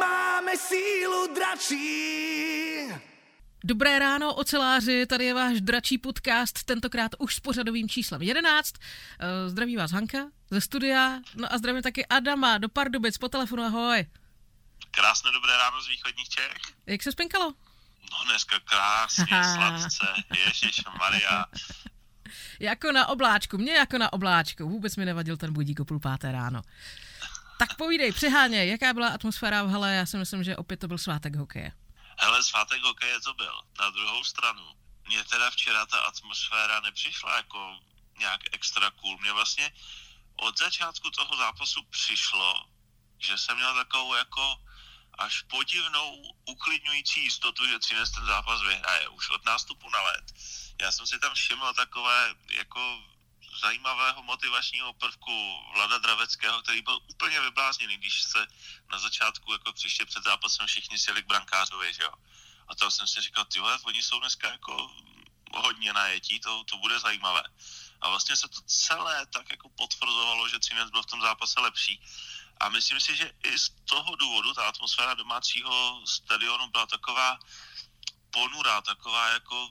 Máme sílu dračí. Dobré ráno, oceláři, tady je váš dračí podcast, tentokrát už s pořadovým číslem 11. Eh, Zdraví vás Hanka ze studia, no a zdravím taky Adama do Pardubic po telefonu, ahoj. Krásné dobré ráno z východních Čech. Jak se spinkalo? No dneska krásně, sladce, Ježíš Maria. Jako na obláčku, mě jako na obláčku, vůbec mi nevadil ten budík o půl páté ráno. Tak povídej, přeháně, jaká byla atmosféra v hale, já si myslím, že opět to byl svátek hokeje. Hele, svátek hokeje to byl. Na druhou stranu, mně teda včera ta atmosféra nepřišla jako nějak extra cool. Mě vlastně od začátku toho zápasu přišlo, že jsem měl takovou jako až podivnou uklidňující jistotu, že Třinec ten zápas vyhraje už od nástupu na led. Já jsem si tam všiml takové jako zajímavého motivačního prvku Vlada Draveckého, který byl úplně vyblázněný, když se na začátku jako příště před zápasem všichni sjeli k brankářovi, že jo. A to jsem si říkal, ty oni jsou dneska jako hodně najetí, to, to bude zajímavé. A vlastně se to celé tak jako potvrzovalo, že Třinec byl v tom zápase lepší. A myslím si, že i z toho důvodu ta atmosféra domácího stadionu byla taková ponurá, taková jako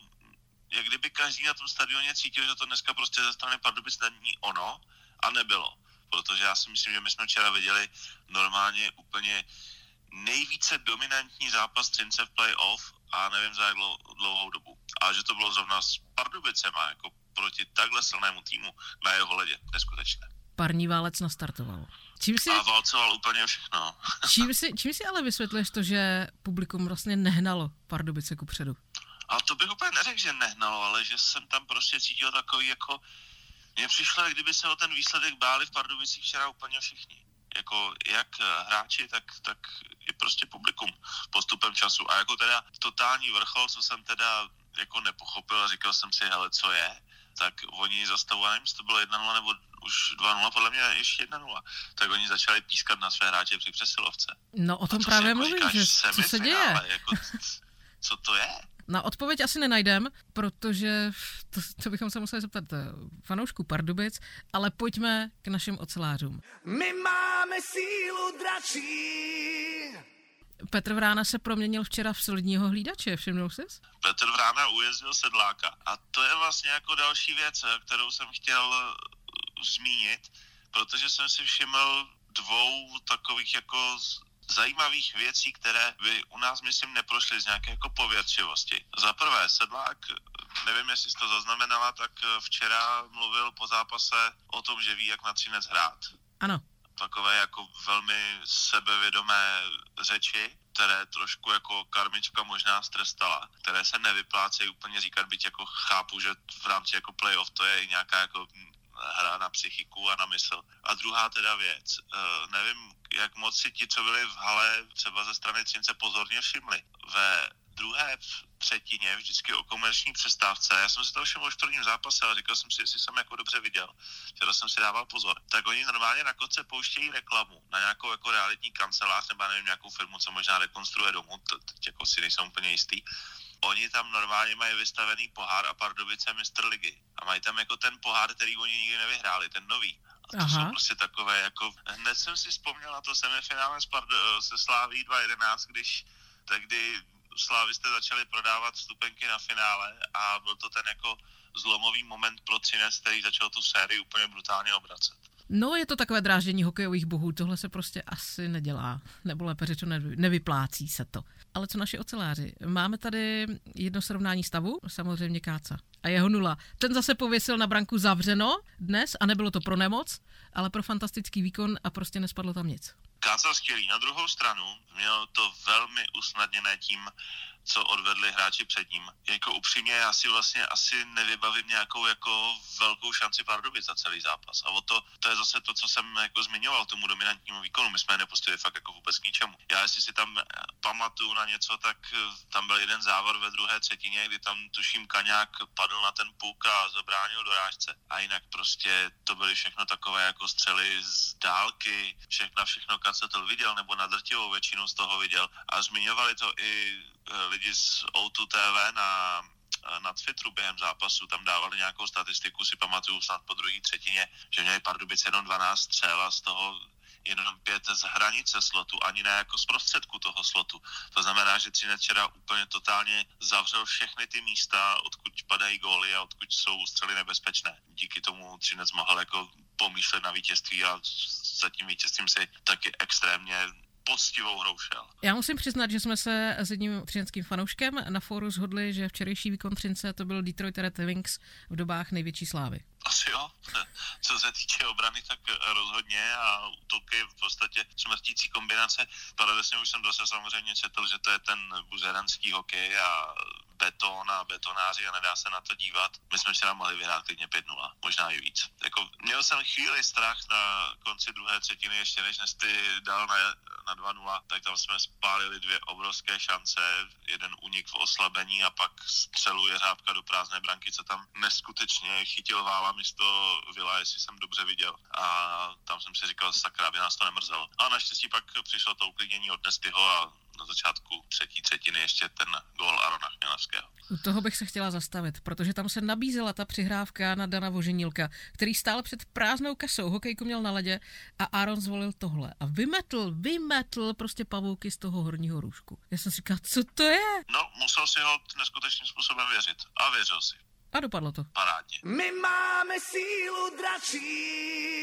jak kdyby každý na tom stadioně cítil, že to dneska prostě ze strany Pardubic není ono a nebylo. Protože já si myslím, že my jsme včera viděli normálně úplně nejvíce dominantní zápas Třince v playoff a nevím za jak dlouhou dobu. A že to bylo zrovna s Pardubicema jako proti takhle silnému týmu na jeho ledě, neskutečné. Parní válec nastartoval. Čím si, A válcoval úplně všechno. čím, si, čím si ale vysvětluješ to, že publikum vlastně nehnalo Pardubice ku předu? A to bych úplně neřekl, že nehnalo, ale že jsem tam prostě cítil takový jako... Mně přišlo, kdyby se o ten výsledek báli v Pardubicích včera úplně všichni. Jako jak hráči, tak, tak i prostě publikum postupem času. A jako teda totální vrchol, co jsem teda jako nepochopil a říkal jsem si, hele, co je, tak oni zastavu, nevím, to bylo 1-0 nebo už 2-0, podle mě ještě 1-0, tak oni začali pískat na své hráče při přesilovce. No o tom to právě jako mluvím, že co se děje? Jako, co to je? Na odpověď asi nenajdem, protože to, to bychom se museli zeptat eh, fanoušku Pardubic, ale pojďme k našim ocelářům. My máme sílu dračí. Petr Vrána se proměnil včera v solidního hlídače, všimnul jsi? Petr Vrána ujezdil sedláka. A to je vlastně jako další věc, eh, kterou jsem chtěl eh, zmínit, protože jsem si všiml dvou takových jako zajímavých věcí, které by u nás, myslím, neprošly z nějaké jako pověrčivosti. Za prvé, Sedlák, nevím, jestli jsi to zaznamenala, tak eh, včera mluvil po zápase o tom, že ví, jak na Třinec hrát Ano. takové jako velmi sebevědomé řeči, které trošku jako karmička možná strestala, které se nevyplácejí úplně říkat, byť jako chápu, že v rámci jako playoff to je i nějaká jako hra na psychiku a na mysl. A druhá teda věc, uh, nevím, jak moc si ti, co byli v hale třeba ze strany Třince pozorně všimli. Ve druhé třetině, vždycky o komerční přestávce, já jsem si to všiml už v prvním zápase, ale říkal jsem si, jestli jsem jako dobře viděl, včera jsem si dával pozor, tak oni normálně na konce pouštějí reklamu na nějakou jako realitní kancelář nebo nevím, nějakou firmu, co možná rekonstruuje domů, to teď jako si nejsem úplně jistý. Oni tam normálně mají vystavený pohár a Pardubice mistr ligy. A mají tam jako ten pohár, který oni nikdy nevyhráli, ten nový. A to Aha. jsou prostě takové jako... Hned jsem si vzpomněl na to semifinále s Pardu, se Sláví 2.11, když tehdy Slávisté začali prodávat vstupenky na finále a byl to ten jako zlomový moment pro Třinec, který začal tu sérii úplně brutálně obracet. No, je to takové dráždění hokejových bohů, tohle se prostě asi nedělá, nebo lépe řečeno nevy- nevyplácí se to. Ale co naši oceláři? Máme tady jedno srovnání stavu, samozřejmě Káca. A jeho nula. Ten zase pověsil na branku zavřeno dnes a nebylo to pro nemoc, ale pro fantastický výkon a prostě nespadlo tam nic. Kácal skvělý. Na druhou stranu měl to velmi usnadněné tím, co odvedli hráči před ním. Jako upřímně, já si vlastně asi nevybavím nějakou jako velkou šanci Pardubic za celý zápas. A o to, to je zase to, co jsem jako zmiňoval tomu dominantnímu výkonu. My jsme je nepustili fakt jako vůbec k ničemu. Já jestli si tam pamatuju na něco, tak tam byl jeden závor ve druhé třetině, kdy tam tuším Kaňák padl na ten puk a zabránil dorážce. A jinak prostě to byly všechno takové jako střely z dálky, všechno, všechno Kacetl viděl, nebo na drtivou většinu z toho viděl. A zmiňovali to i eh, lidi z O2 TV na na Twitteru během zápasu, tam dávali nějakou statistiku, si pamatuju snad po druhé třetině, že měli Pardubice jenom 12 střel a z toho jenom pět z hranice slotu, ani ne jako z prostředku toho slotu. To znamená, že Třinec včera úplně totálně zavřel všechny ty místa, odkud padají góly a odkud jsou střely nebezpečné. Díky tomu Třinec mohl jako pomýšlet na vítězství a za tím vítězstvím si taky extrémně poctivou hrou šel. Já musím přiznat, že jsme se s jedním třineckým fanouškem na fóru zhodli, že včerejší výkon Třince to byl Detroit Red Wings v dobách největší slávy. Asi jo. Co se týče obrany, tak rozhodně a útoky v podstatě smrtící kombinace. Paradoxně už jsem zase samozřejmě četl, že to je ten buzeranský hokej a beton a betonáři a nedá se na to dívat. My jsme včera mohli vyhrát klidně 5-0, možná i víc. Jako, měl jsem chvíli strach na konci druhé třetiny, ještě než Nesty dal na, na 2-0, tak tam jsme spálili dvě obrovské šance, jeden unik v oslabení a pak střelu jeřábka do prázdné branky, co tam neskutečně chytil Vála místo Vila, jestli jsem dobře viděl. A tam jsem si říkal, sakra, aby nás to nemrzelo. A naštěstí pak přišlo to uklidnění od Nestyho a na začátku třetí třetiny ještě ten gol Arona Chmělevského. U toho bych se chtěla zastavit, protože tam se nabízela ta přihrávka na Dana Voženílka, který stál před prázdnou kasou, hokejku měl na ledě a Aaron zvolil tohle a vymetl, vymetl prostě pavouky z toho horního růžku. Já jsem si říkal, co to je? No, musel si ho neskutečným způsobem věřit a věřil si. A dopadlo to. Parádně. My máme sílu dračí.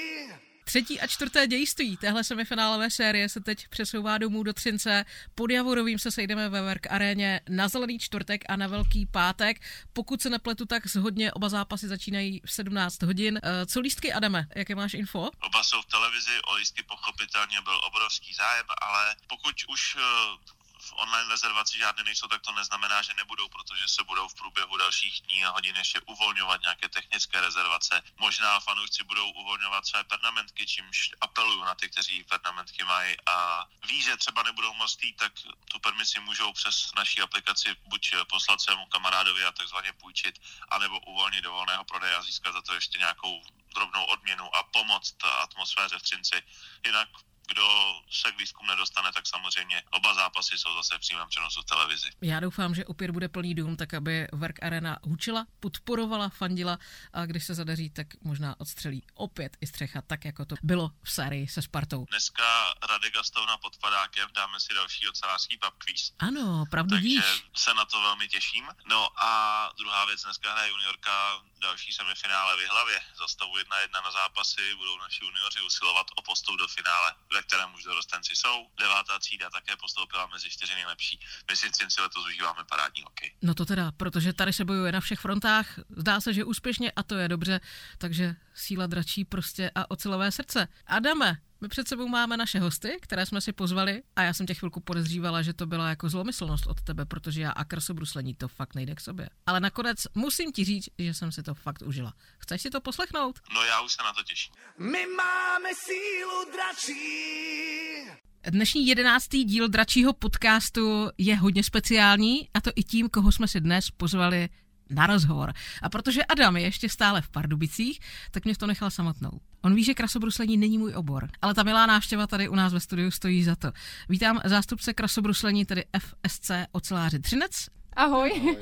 Třetí a čtvrté dějství téhle semifinálové série se teď přesouvá domů do Třince. Pod Javorovým se sejdeme ve Verk aréně na Zelený čtvrtek a na Velký pátek. Pokud se nepletu, tak zhodně oba zápasy začínají v 17 hodin. Eh, co lístky, Adame? Jaké máš info? Oba jsou v televizi, o lístky pochopitelně byl obrovský zájem, ale pokud už eh, v online rezervaci žádné nejsou, tak to neznamená, že nebudou, protože se budou v průběhu dalších dní a hodin ještě uvolňovat nějaké technické rezervace. Možná fanoušci budou uvolňovat své pernamentky, čímž apeluju na ty, kteří pernamentky mají a ví, že třeba nebudou moct jít, tak tu permisi můžou přes naší aplikaci buď poslat svému kamarádovi a takzvaně půjčit, anebo uvolnit do volného prodeje a získat za to ještě nějakou drobnou odměnu a pomoct atmosféře v Třinci. Jinak kdo se k výzkum nedostane, tak samozřejmě oba zápasy jsou zase v přímém přenosu v televizi. Já doufám, že opět bude plný dům, tak aby Verk Arena hučila, podporovala, fandila a když se zadaří, tak možná odstřelí opět i střecha, tak jako to bylo v sérii se Spartou. Dneska Radek Gastovna pod padákem, dáme si další ocelářský pub quiz. Ano, pravdu Takže víš. se na to velmi těším. No a druhá věc, dneska hraje juniorka další semifinále v hlavě. Za stavu 1-1 na zápasy budou naši junioři usilovat o postup do finále ve kterém už dorostenci jsou. Devátá třída také postoupila mezi čtyři nejlepší. My si Cinci letos užíváme parádní hokej. No to teda, protože tady se bojuje na všech frontách, zdá se, že úspěšně a to je dobře, takže síla dračí prostě a ocelové srdce. Adame, my před sebou máme naše hosty, které jsme si pozvali a já jsem tě chvilku podezřívala, že to byla jako zlomyslnost od tebe, protože já a krasobruslení to fakt nejde k sobě. Ale nakonec musím ti říct, že jsem si to fakt užila. Chceš si to poslechnout? No já už se na to těším. My máme sílu dračí. Dnešní jedenáctý díl dračího podcastu je hodně speciální a to i tím, koho jsme si dnes pozvali na rozhovor. A protože Adam je ještě stále v Pardubicích, tak mě to nechal samotnou. On ví, že krasobruslení není můj obor, ale ta milá návštěva tady u nás ve studiu stojí za to. Vítám zástupce krasobruslení, tedy FSC Oceláři Třinec. Ahoj.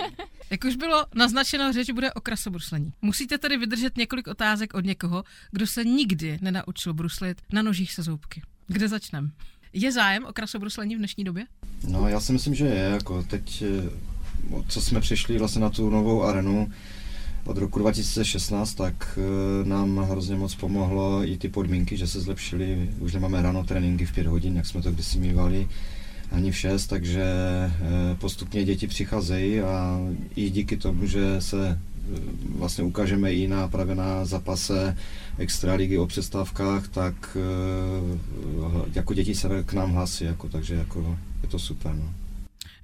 Jak už bylo naznačeno, řeč bude o krasobruslení. Musíte tedy vydržet několik otázek od někoho, kdo se nikdy nenaučil bruslit na nožích se zoubky. Kde začneme? Je zájem o krasobruslení v dnešní době? No, já si myslím, že je. Jako teď, eh, co jsme přišli vlastně na tu novou arenu od roku 2016, tak eh, nám hrozně moc pomohlo i ty podmínky, že se zlepšily. Už nemáme ráno tréninky v pět hodin, jak jsme to kdysi mývali, ani v šest, takže eh, postupně děti přicházejí a i díky tomu, že se eh, vlastně ukážeme i na právě na zápase extraligy o přestávkách, tak jako děti se k nám hlásí, jako, takže jako je to super. No.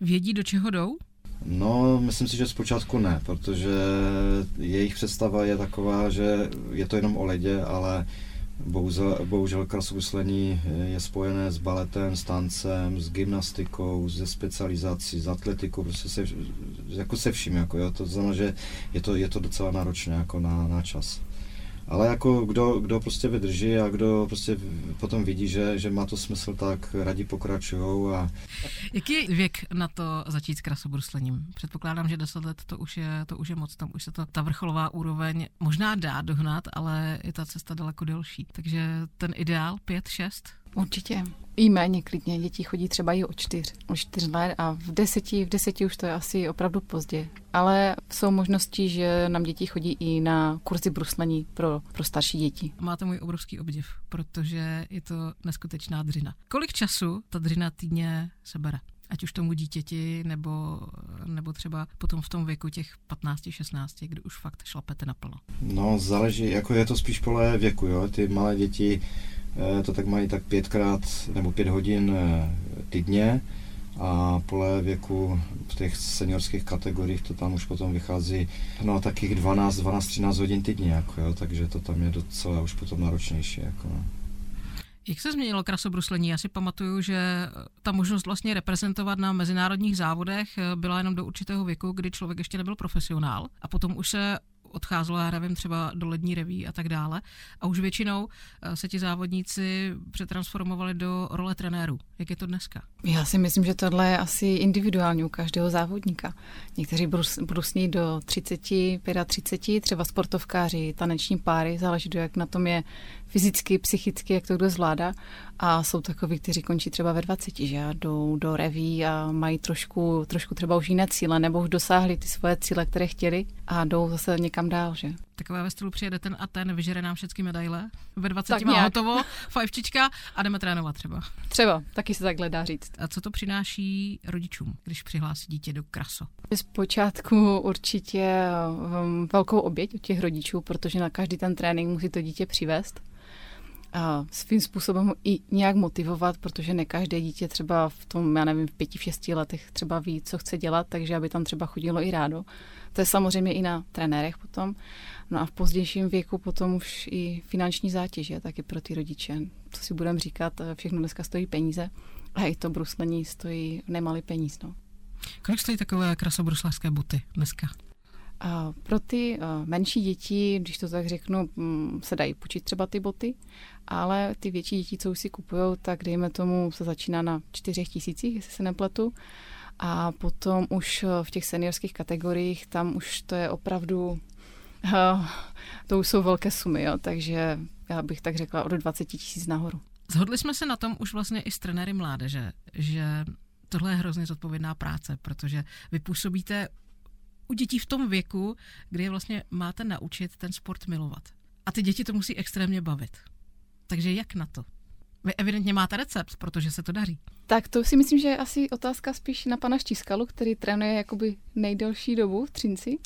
Vědí, do čeho jdou? No, myslím si, že zpočátku ne, protože jejich představa je taková, že je to jenom o ledě, ale bohužel, bohužel krasobruslení je spojené s baletem, s tancem, s gymnastikou, se specializací, s atletikou, prostě se, jako se vším, jako jo, to znamená, že je to, je to docela náročné jako na, na čas. Ale jako kdo, kdo prostě vydrží a kdo prostě potom vidí, že, že má to smysl, tak radí pokračují a Jaký je věk na to začít s krasobruslením? Předpokládám, že 10 let to už je, to už je moc, tam už se to, ta vrcholová úroveň možná dá dohnat, ale je ta cesta daleko delší. Takže ten ideál 5, 6? Určitě. I méně klidně. Děti chodí třeba i o čtyř, o čtyř let a v deseti, v deseti už to je asi opravdu pozdě. Ale jsou možnosti, že nám děti chodí i na kurzy bruslení pro, pro starší děti. Máte můj obrovský obdiv, protože je to neskutečná dřina. Kolik času ta dřina týdně sebere? ať už tomu dítěti, nebo, nebo třeba potom v tom věku těch 15-16, kdy už fakt šlapete naplno? No, záleží, jako je to spíš podle věku, jo. Ty malé děti to tak mají tak pětkrát nebo pět hodin eh, týdně a podle věku v těch seniorských kategoriích to tam už potom vychází no takých 12, 12, 13 hodin týdně, jako, jo, takže to tam je docela už potom náročnější. Jako, no. Jak se změnilo krasobruslení? Já si pamatuju, že ta možnost vlastně reprezentovat na mezinárodních závodech byla jenom do určitého věku, kdy člověk ještě nebyl profesionál a potom už se odcházelo, já nevím, třeba do lední reví a tak dále. A už většinou eh, se ti závodníci přetransformovali do role trenérů. Jak je to dneska? Já si myslím, že tohle je asi individuální u každého závodníka. Někteří brusní do 30, 35, třeba sportovkáři, taneční páry, záleží, jak na tom je fyzicky, psychicky, jak to kdo zvládá. A jsou takoví, kteří končí třeba ve 20, že jdou do reví a mají trošku, trošku třeba už jiné cíle, nebo už dosáhli ty svoje cíle, které chtěli a jdou zase někam dál, že? Takové ve stylu přijede ten a ten, vyžere nám všechny medaile, ve 20 tak má hotovo, fajfčička a jdeme trénovat třeba. Třeba, taky se takhle dá říct. A co to přináší rodičům, když přihlásí dítě do kraso? Zpočátku určitě um, velkou oběť od těch rodičů, protože na každý ten trénink musí to dítě přivést a svým způsobem i nějak motivovat, protože ne každé dítě třeba v tom, já nevím, v pěti, v šesti letech třeba ví, co chce dělat, takže aby tam třeba chodilo i rádo. To je samozřejmě i na trenérech potom. No a v pozdějším věku potom už i finanční zátěže taky pro ty rodiče. Co si budeme říkat, všechno dneska stojí peníze a i to bruslení stojí nemalý peníz. No. Kolik stojí takové krasobruslařské boty dneska? Pro ty menší děti, když to tak řeknu, mm, se dají počít třeba ty boty, ale ty větší děti, co už si kupují, tak dejme tomu se začíná na čtyřech tisících, jestli se nepletu. A potom už v těch seniorských kategoriích, tam už to je opravdu, to už jsou velké sumy, jo, takže já bych tak řekla od 20 tisíc nahoru. Zhodli jsme se na tom už vlastně i s trenéry mládeže, že tohle je hrozně zodpovědná práce, protože vy působíte u dětí v tom věku, kdy je vlastně máte naučit ten sport milovat. A ty děti to musí extrémně bavit. Takže jak na to? Vy evidentně máte recept, protože se to daří. Tak to si myslím, že je asi otázka spíš na pana Štískalu, který trénuje jakoby nejdelší dobu v Třinci.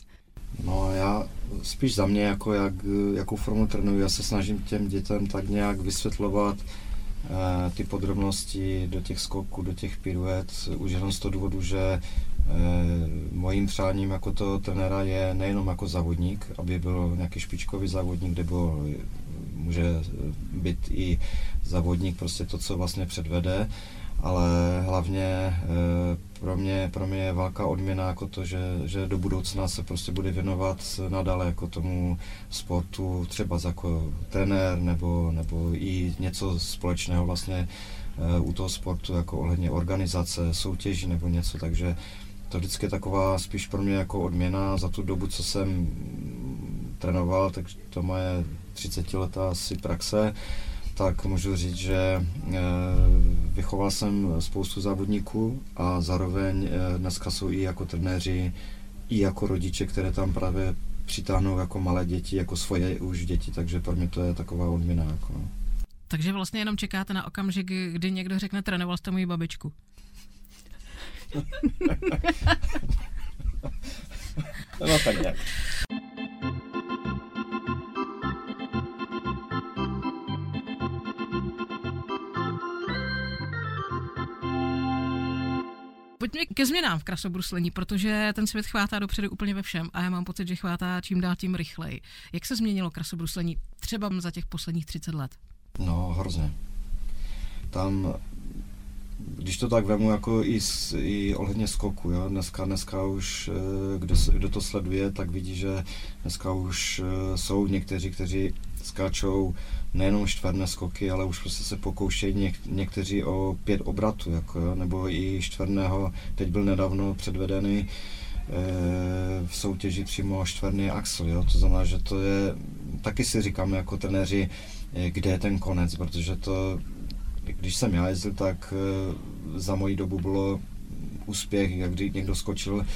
No já spíš za mě, jako jak, jakou formu trénuji, já se snažím těm dětem tak nějak vysvětlovat eh, ty podrobnosti do těch skoků, do těch piruet, už jenom z toho důvodu, že mojím přáním jako to trenéra je nejenom jako závodník, aby byl nějaký špičkový závodník, nebo může být i závodník, prostě to, co vlastně předvede, ale hlavně eh, pro mě, pro mě je velká odměna jako to, že, že do budoucna se prostě bude věnovat nadále jako tomu sportu, třeba jako trenér nebo, nebo i něco společného vlastně eh, u toho sportu jako ohledně organizace, soutěží nebo něco, takže to vždycky je taková spíš pro mě jako odměna za tu dobu, co jsem trénoval, tak to moje 30 letá asi praxe, tak můžu říct, že eh, vychoval jsem spoustu závodníků a zároveň eh, dneska jsou i jako trenéři, i jako rodiče, které tam právě přitáhnou jako malé děti, jako svoje už děti, takže pro mě to je taková odměna. Jako. No. Takže vlastně jenom čekáte na okamžik, kdy někdo řekne, trénoval jste moji babičku. No tak nějak. Pojďme ke změnám v krasobruslení, protože ten svět chvátá dopředu úplně ve všem a já mám pocit, že chvátá čím dál tím rychleji. Jak se změnilo krasobruslení třeba za těch posledních 30 let? No, hrozně. Tam když to tak vemu jako i, i ohledně skoku, jo, dneska, dneska už, eh, kdo, kdo to sleduje, tak vidí, že dneska už eh, jsou někteří, kteří skáčou nejenom čtverné skoky, ale už prostě se pokoušejí něk, někteří o pět obratů, jako, jo, nebo i čtverného, teď byl nedávno předvedený e, v soutěži přímo čtverný axel, jo, to znamená, že to je, taky si říkáme jako trenéři, kde je ten konec, protože to když jsem já jezdil, tak za moji dobu bylo úspěch, jak kdy někdo skočil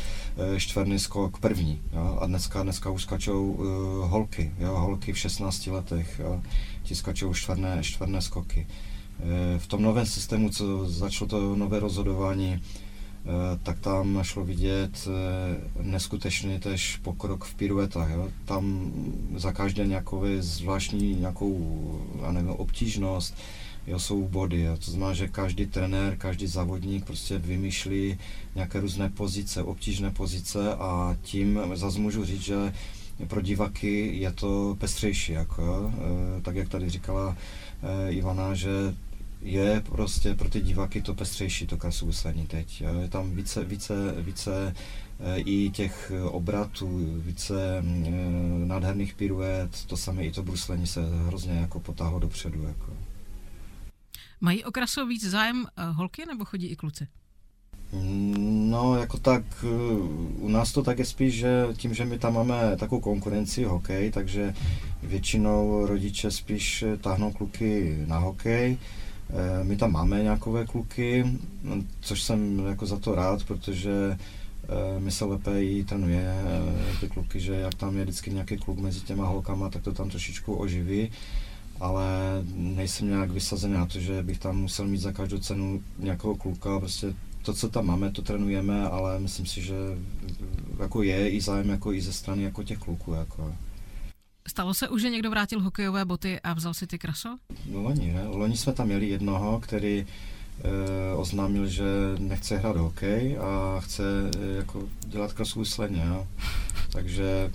čtvrný skok první. Jo? A dneska, dneska už skačou uh, holky, jo? holky v 16 letech, jo? ti skačou čtvrné, čtvrné skoky. Uh, v tom novém systému, co začalo to nové rozhodování, Eh, tak tam šlo vidět eh, neskutečný tež pokrok v piruetách. Jo. Tam za každé nějakou zvláštní nějakou, já nevím, obtížnost, jo, jsou body. Jo. To znamená, že každý trenér, každý závodník prostě vymýšlí nějaké různé pozice, obtížné pozice a tím zase můžu říct, že pro diváky je to pestřejší, jako, e, tak jak tady říkala e, Ivana, že je prostě pro ty diváky to pestřejší, to krasovůslení teď. Je tam více, více, více eh, i těch obratů, více nádherných piruet, to samé i to bruslení se hrozně jako potáhlo dopředu. Jako. Mají o kraso víc zájem eh, holky nebo chodí i kluci? No, jako tak, eh, u nás to tak je spíš, že tím, že my tam máme takovou konkurenci hokej, takže většinou rodiče spíš táhnou kluky na hokej, Eh, my tam máme nějakové kluky, což jsem jako za to rád, protože eh, mi se lépe i trénuje eh, ty kluky, že jak tam je vždycky nějaký kluk mezi těma holkama, tak to tam trošičku oživí, ale nejsem nějak vysazený na to, že bych tam musel mít za každou cenu nějakého kluka, prostě to, co tam máme, to trénujeme, ale myslím si, že jako je i zájem jako i ze strany jako těch kluků. Jako. Stalo se už, že někdo vrátil hokejové boty a vzal si ty kraso? No, loni, ne? Loni jsme tam měli jednoho, který e, oznámil, že nechce hrát hokej a chce e, jako dělat krasovou sleně, jo. Takže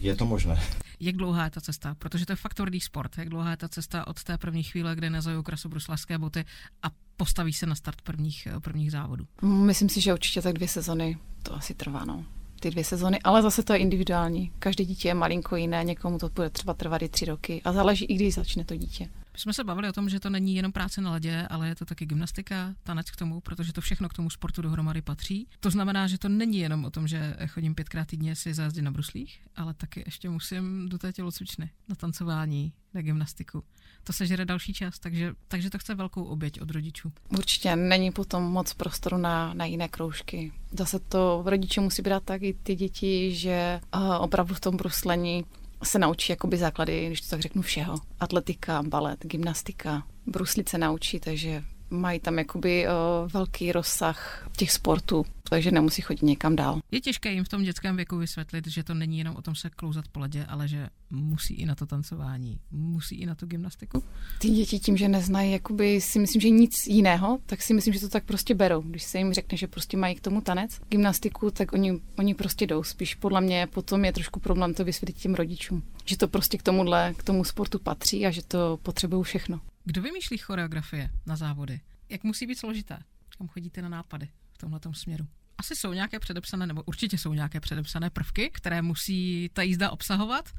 je to možné. Jak dlouhá je ta cesta? Protože to je fakt tvrdý sport. Jak dlouhá je ta cesta od té první chvíle, kdy nazajou krasobruslařské boty a postaví se na start prvních, prvních závodů? Myslím si, že určitě tak dvě sezony to asi trvá, no ty dvě sezony, ale zase to je individuální. Každé dítě je malinko jiné, někomu to bude třeba trvat i tři roky a záleží i když začne to dítě. My jsme se bavili o tom, že to není jenom práce na ledě, ale je to taky gymnastika, tanec k tomu, protože to všechno k tomu sportu dohromady patří. To znamená, že to není jenom o tom, že chodím pětkrát týdně si zajezdit na bruslích, ale taky ještě musím do té tělocvičny, na tancování, na gymnastiku. To se žere další čas, takže, takže to chce velkou oběť od rodičů. Určitě není potom moc prostoru na, na jiné kroužky. Zase to rodiče musí brát tak i ty děti, že uh, opravdu v tom bruslení se naučí jakoby základy, když to tak řeknu, všeho. Atletika, balet, gymnastika, bruslit se naučí, takže mají tam jakoby uh, velký rozsah těch sportů, takže nemusí chodit někam dál. Je těžké jim v tom dětském věku vysvětlit, že to není jenom o tom se klouzat po ledě, ale že musí i na to tancování, musí i na tu gymnastiku? Ty děti tím, že neznají jakoby si myslím, že nic jiného, tak si myslím, že to tak prostě berou. Když se jim řekne, že prostě mají k tomu tanec, gymnastiku, tak oni, oni prostě jdou. Spíš podle mě potom je trošku problém to vysvětlit těm rodičům, že to prostě k tomuhle, k tomu sportu patří a že to potřebují všechno. Kdo vymýšlí choreografie na závody? Jak musí být složité? Kam chodíte na nápady v tomhle směru? Asi jsou nějaké předepsané, nebo určitě jsou nějaké předepsané prvky, které musí ta jízda obsahovat,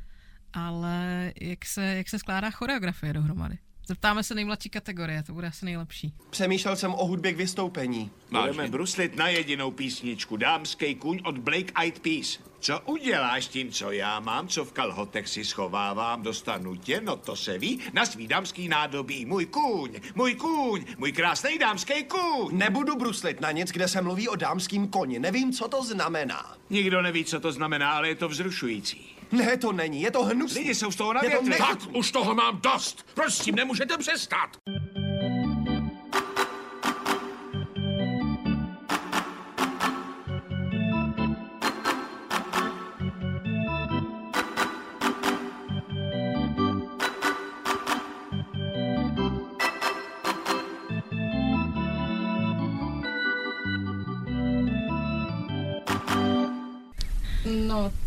ale jak se, jak se skládá choreografie dohromady? Zeptáme se nejmladší kategorie, to bude asi nejlepší. Přemýšlel jsem o hudbě k vystoupení. Budeme bruslit na jedinou písničku. Dámský kuň od Blake Eyed Peas. Co uděláš tím, co já mám, co v kalhotech si schovávám, dostanu tě, no to se ví, na svý dámský nádobí. Můj kůň, můj kůň, můj krásný dámský kůň. Nebudu bruslit na nic, kde se mluví o dámským koni. Nevím, co to znamená. Nikdo neví, co to znamená, ale je to vzrušující. Ne, to není, je to hnusný. Lidi jsou z toho na větvi. Tak, už toho mám dost. Proč s tím nemůžete přestat?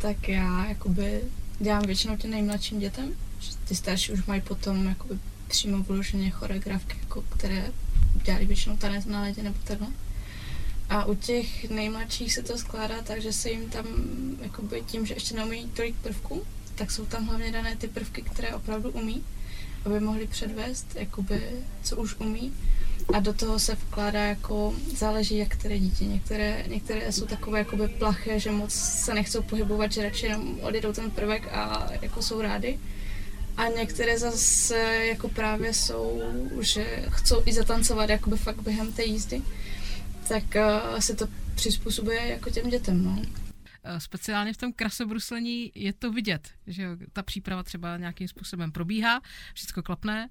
Tak já jakoby dělám většinou těm nejmladším dětem, že ty starší už mají potom jakoby přímo vyloženě choreografky, jako, které dělají většinou tanec na ledě nebo takhle. A u těch nejmladších se to skládá tak, že se jim tam jakoby tím, že ještě neumí tolik prvků, tak jsou tam hlavně dané ty prvky, které opravdu umí, aby mohli předvést, jakoby, co už umí. A do toho se vkládá jako, záleží jak které dítě. Některé, některé jsou takové jakoby plaché, že moc se nechcou pohybovat, že radši jenom odjedou ten prvek a jako jsou rádi. A některé zase jako právě jsou, že chcou i zatancovat jakoby fakt během té jízdy, tak uh, se to přizpůsobuje jako těm dětem, no. Eh, speciálně v tom krasobruslení je to vidět, že ta příprava třeba nějakým způsobem probíhá, všechno klapne,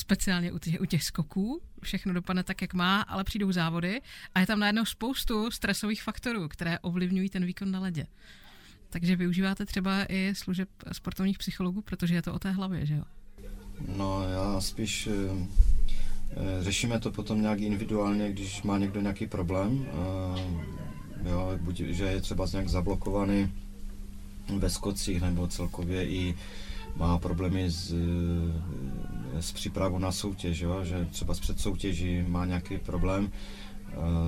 speciálně u těch, u těch skoků, všechno dopadne tak, jak má, ale přijdou závody a je tam najednou spoustu stresových faktorů, které ovlivňují ten výkon na ledě. Takže využíváte třeba i služeb sportovních psychologů, protože je to o té hlavě, že jo? No, já spíš e, řešíme to potom nějak individuálně, když má někdo nějaký problém. E, jo, buď, že je třeba nějak zablokovaný ve skocích nebo celkově i má problémy s, s přípravou na soutěž, jo? že třeba před soutěží má nějaký problém.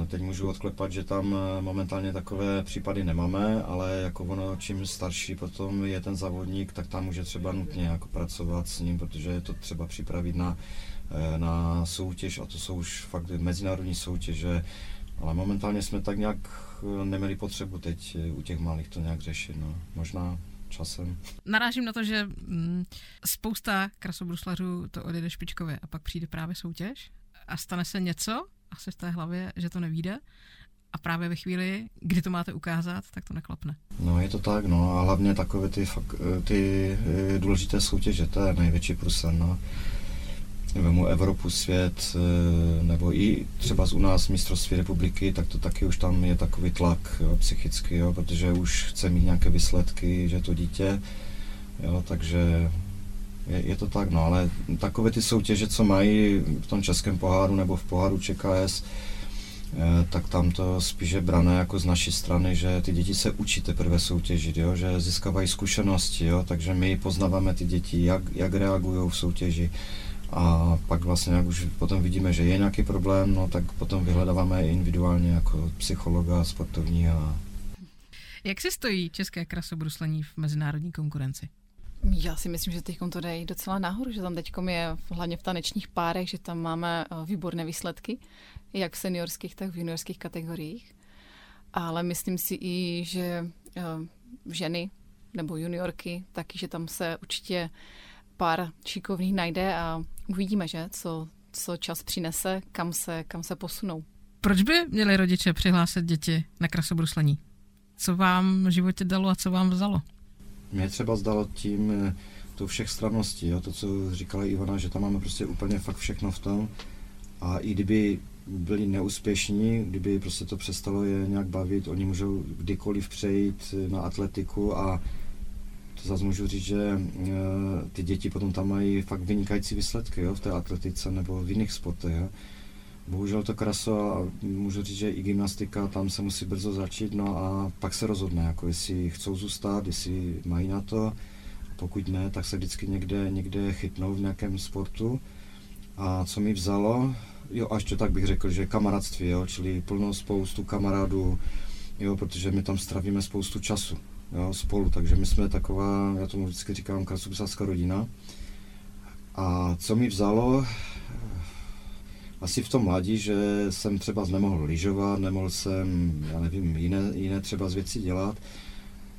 Teď můžu odklepat, že tam momentálně takové případy nemáme, ale jako ono, čím starší potom je ten závodník, tak tam může třeba nutně jako pracovat s ním, protože je to třeba připravit na, na soutěž a to jsou už fakt mezinárodní soutěže, ale momentálně jsme tak nějak neměli potřebu teď u těch malých to nějak řešit. No. Možná časem. Narážím na to, že mm, spousta krasobruslařů to odjede špičkově a pak přijde právě soutěž a stane se něco asi v té hlavě, že to nevíde a právě ve chvíli, kdy to máte ukázat, tak to neklapne. No je to tak, no a hlavně takové ty, ty eh, důležité soutěže, to je největší průser, no vemu Evropu, svět, eh, nebo i třeba z u nás mistrovství republiky, tak to taky už tam je takový tlak jo, psychický, jo, protože už chce mít nějaké výsledky, že to dítě, jo, takže je, je to tak, no, ale takové ty soutěže, co mají v tom českém poháru nebo v poháru ČKS, eh, tak tam to spíše brané jako z naší strany, že ty děti se učí teprve soutěžit, jo? že získávají zkušenosti, jo? takže my poznáváme ty děti, jak, jak reagují v soutěži, a pak vlastně, jak už potom vidíme, že je nějaký problém, no tak potom vyhledáváme individuálně jako psychologa sportovní a jak si stojí české krasobruslení v mezinárodní konkurenci? Já si myslím, že teď to jde docela nahoru, že tam teď je hlavně v tanečních párech, že tam máme eh, výborné výsledky, jak v seniorských, tak v juniorských kategoriích. Ale myslím si i, že eh, ženy nebo juniorky, taky, že tam se určitě pár šikovných najde a uvidíme, že, co, co čas přinese, kam se, kam se posunou. Proč by měli rodiče přihlásit děti na krasobruslení? Co vám v životě dalo a co vám vzalo? Mě třeba zdalo tím eh, to všech straností, jo? to, co říkala Ivana, že tam máme prostě úplně fakt všechno v tom. A i kdyby byli neúspěšní, kdyby prostě to přestalo je nějak bavit, oni můžou kdykoliv přejít na atletiku a to zase můžu říct, že eh, ty děti potom tam mají fakt vynikající výsledky jo, v té atletice nebo v jiných sportech. Jo. Bohužel to kraso a můžu říct, že i gymnastika, tam se musí brzo začít, no a pak se rozhodne, jako jestli chcou zůstat, jestli mají na to. Pokud ne, tak se vždycky někde, někde chytnou v nějakém sportu. A co mi vzalo, jo, až to tak bych řekl, že kamarádství, jo, čili plnou spoustu kamarádů, jo, protože my tam stravíme spoustu času jo, spolu, takže my jsme taková, já tomu vždycky říkám, krasopsářská rodina. A co mi vzalo, asi v tom mladí, že jsem třeba nemohl lyžovat, nemohl jsem, já nevím, jiné, jiné třeba z věcí dělat,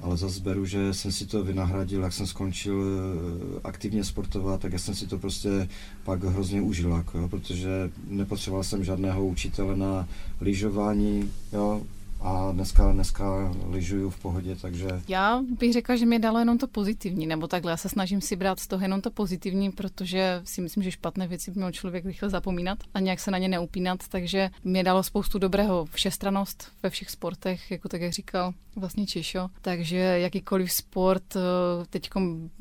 ale zase beru, že jsem si to vynahradil, jak jsem skončil eh, aktivně sportovat, tak já jsem si to prostě pak hrozně užil, jako, jo, protože nepotřeboval jsem žádného učitele na lyžování, jo, a dneska, dneska lyžuju v pohodě, takže... Já bych řekla, že mě dalo jenom to pozitivní, nebo takhle, já se snažím si brát z toho jenom to pozitivní, protože si myslím, že špatné věci by měl člověk rychle zapomínat a nějak se na ně neupínat, takže mě dalo spoustu dobrého všestranost ve všech sportech, jako tak jak říkal vlastně Češo, takže jakýkoliv sport, eh, teď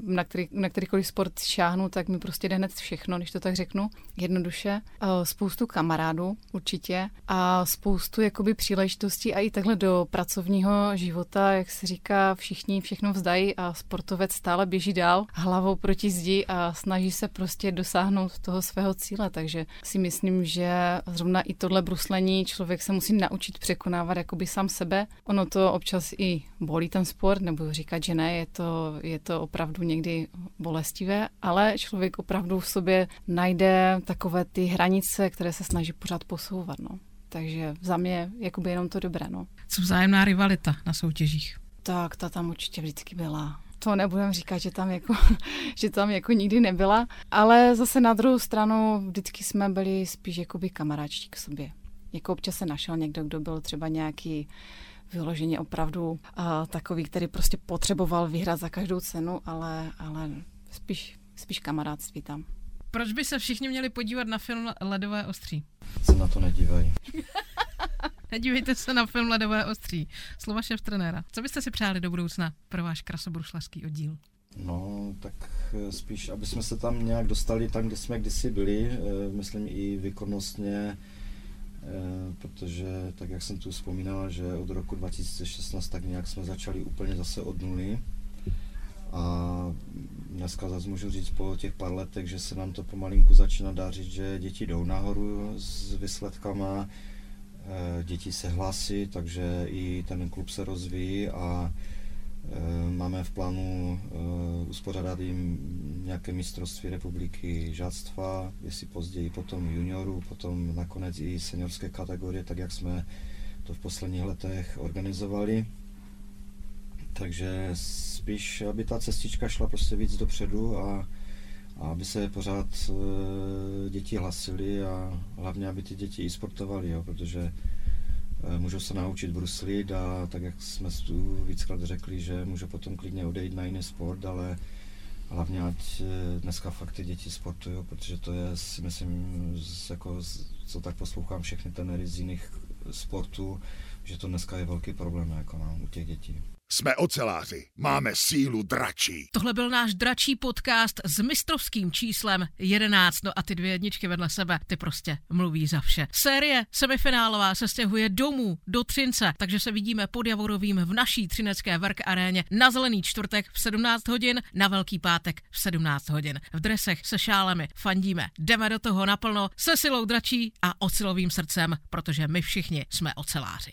na, který, na kterýkoliv sport šáhnu, tak mi prostě jde hned všechno, když to tak řeknu, jednoduše. Eh, spoustu kamarádů určitě a spoustu jakoby příležitostí a i takhle do pracovního života, jak se říká, všichni všechno vzdají a sportovec stále běží dál hlavou proti zdi a snaží se prostě dosáhnout toho svého cíle. Takže si myslím, že zrovna i tohle bruslení člověk se musí naučit překonávat jakoby sám sebe. Ono to občas i bolí ten sport, nebo říkat, že ne, je to, je to opravdu někdy bolestivé, ale člověk opravdu v sobě najde takové ty hranice, které se snaží pořád posouvat. No. Takže za mě jakoby jenom to dobré. No. Co vzájemná rivalita na soutěžích? Tak ta tam určitě vždycky byla. to nebudem říkat, že tam jako, že tam jako nikdy nebyla, ale zase na druhou stranu vždycky jsme byli spíš jakoby kamaráčtí k sobě. Jako občas se našel někdo, kdo byl třeba nějaký vyloženě opravdu uh, takový, který prostě potřeboval vyhrát za každou cenu, ale, ale spíš, spíš kamarádství tam. Proč by se všichni měli podívat na film Ledové ostří? Se na to nedívají. Nedívejte se na film Ledové ostří. Slova šéf trenéra. Co byste si přáli do budoucna pro váš krasobruslařský oddíl? No, tak eh, spíš, aby jsme se tam nějak dostali tam, kde jsme kdysi byli, eh, myslím i výkonnostně, protože tak jak jsem tu vzpomínal, že od roku 2016 tak nějak jsme začali úplně zase od nuly. A dneska zase můžu říct po těch pár letech, že se nám to pomalinku začíná dařit, že děti jdou nahoru s výsledkama, Eh, děti se hlásí, takže i ten klub se rozvíjí a eh, máme v plánu eh, uspořádat jim nějaké mistrovství republiky žáctva, jestli později potom juniorů, potom nakonec i seniorské kategorie, tak jak jsme to v posledních letech organizovali. Takže spíš, aby ta cestička šla prostě víc dopředu a a aby se pořád e, děti hlasily a hlavně, aby ty děti i sportovaly, jo, protože můžou se naučit bruslit a tak, jak jsme tu víckrát řekli, že můžou potom klidně odejít na jiný sport, ale hlavně ať e, dneska fakt ty děti sportují, protože to je, si myslím, jako, co tak poslouchám všechny tenery z jiných sportů, že to dneska je velký problém jako no, u těch dětí. Jsme oceláři, máme sílu dračí. Tohle byl náš dračí podcast s mistrovským číslem 11. No a ty dvě jedničky vedle sebe, ty prostě mluví za vše. Série semifinálová se stěhuje domů do Třince, takže se vidíme pod Javorovým v naší třinecké Verk aréně na zelený čtvrtek v 17 hodin, na velký pátek v 17 hodin. V dresech se šálemi fandíme, jdeme do toho naplno se silou dračí a ocelovým srdcem, protože my všichni jsme oceláři.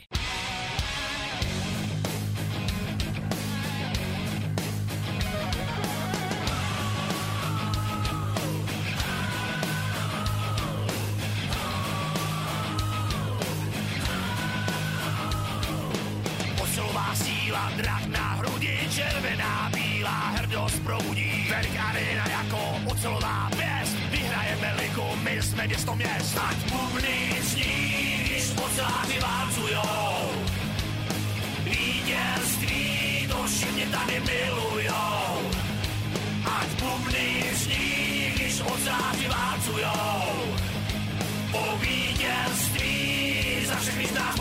Jsme město měst. Ať bubny zní, když oceláři válcujou. Vítězství, to všichni tady milujou. Ať bubny zní, když oceláři válcujou. Po vítězství za všechny z nás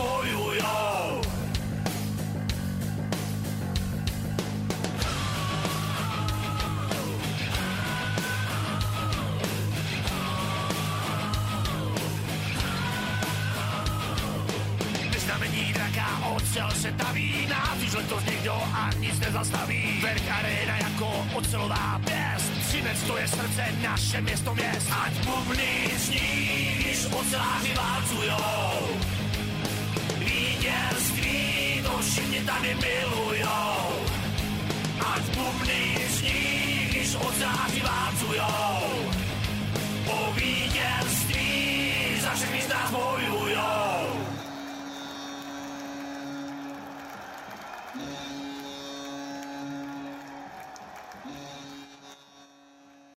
nezastaví Verk arena jako ocelová pěst. Třinec to je srdce, naše město měst. Ať bubny zní, když oceláři válcujou. Vítězství, to všichni tady milujou. Ať bubny zní, když oceláři válcujou. Po vítězství za všechny z nás bojujou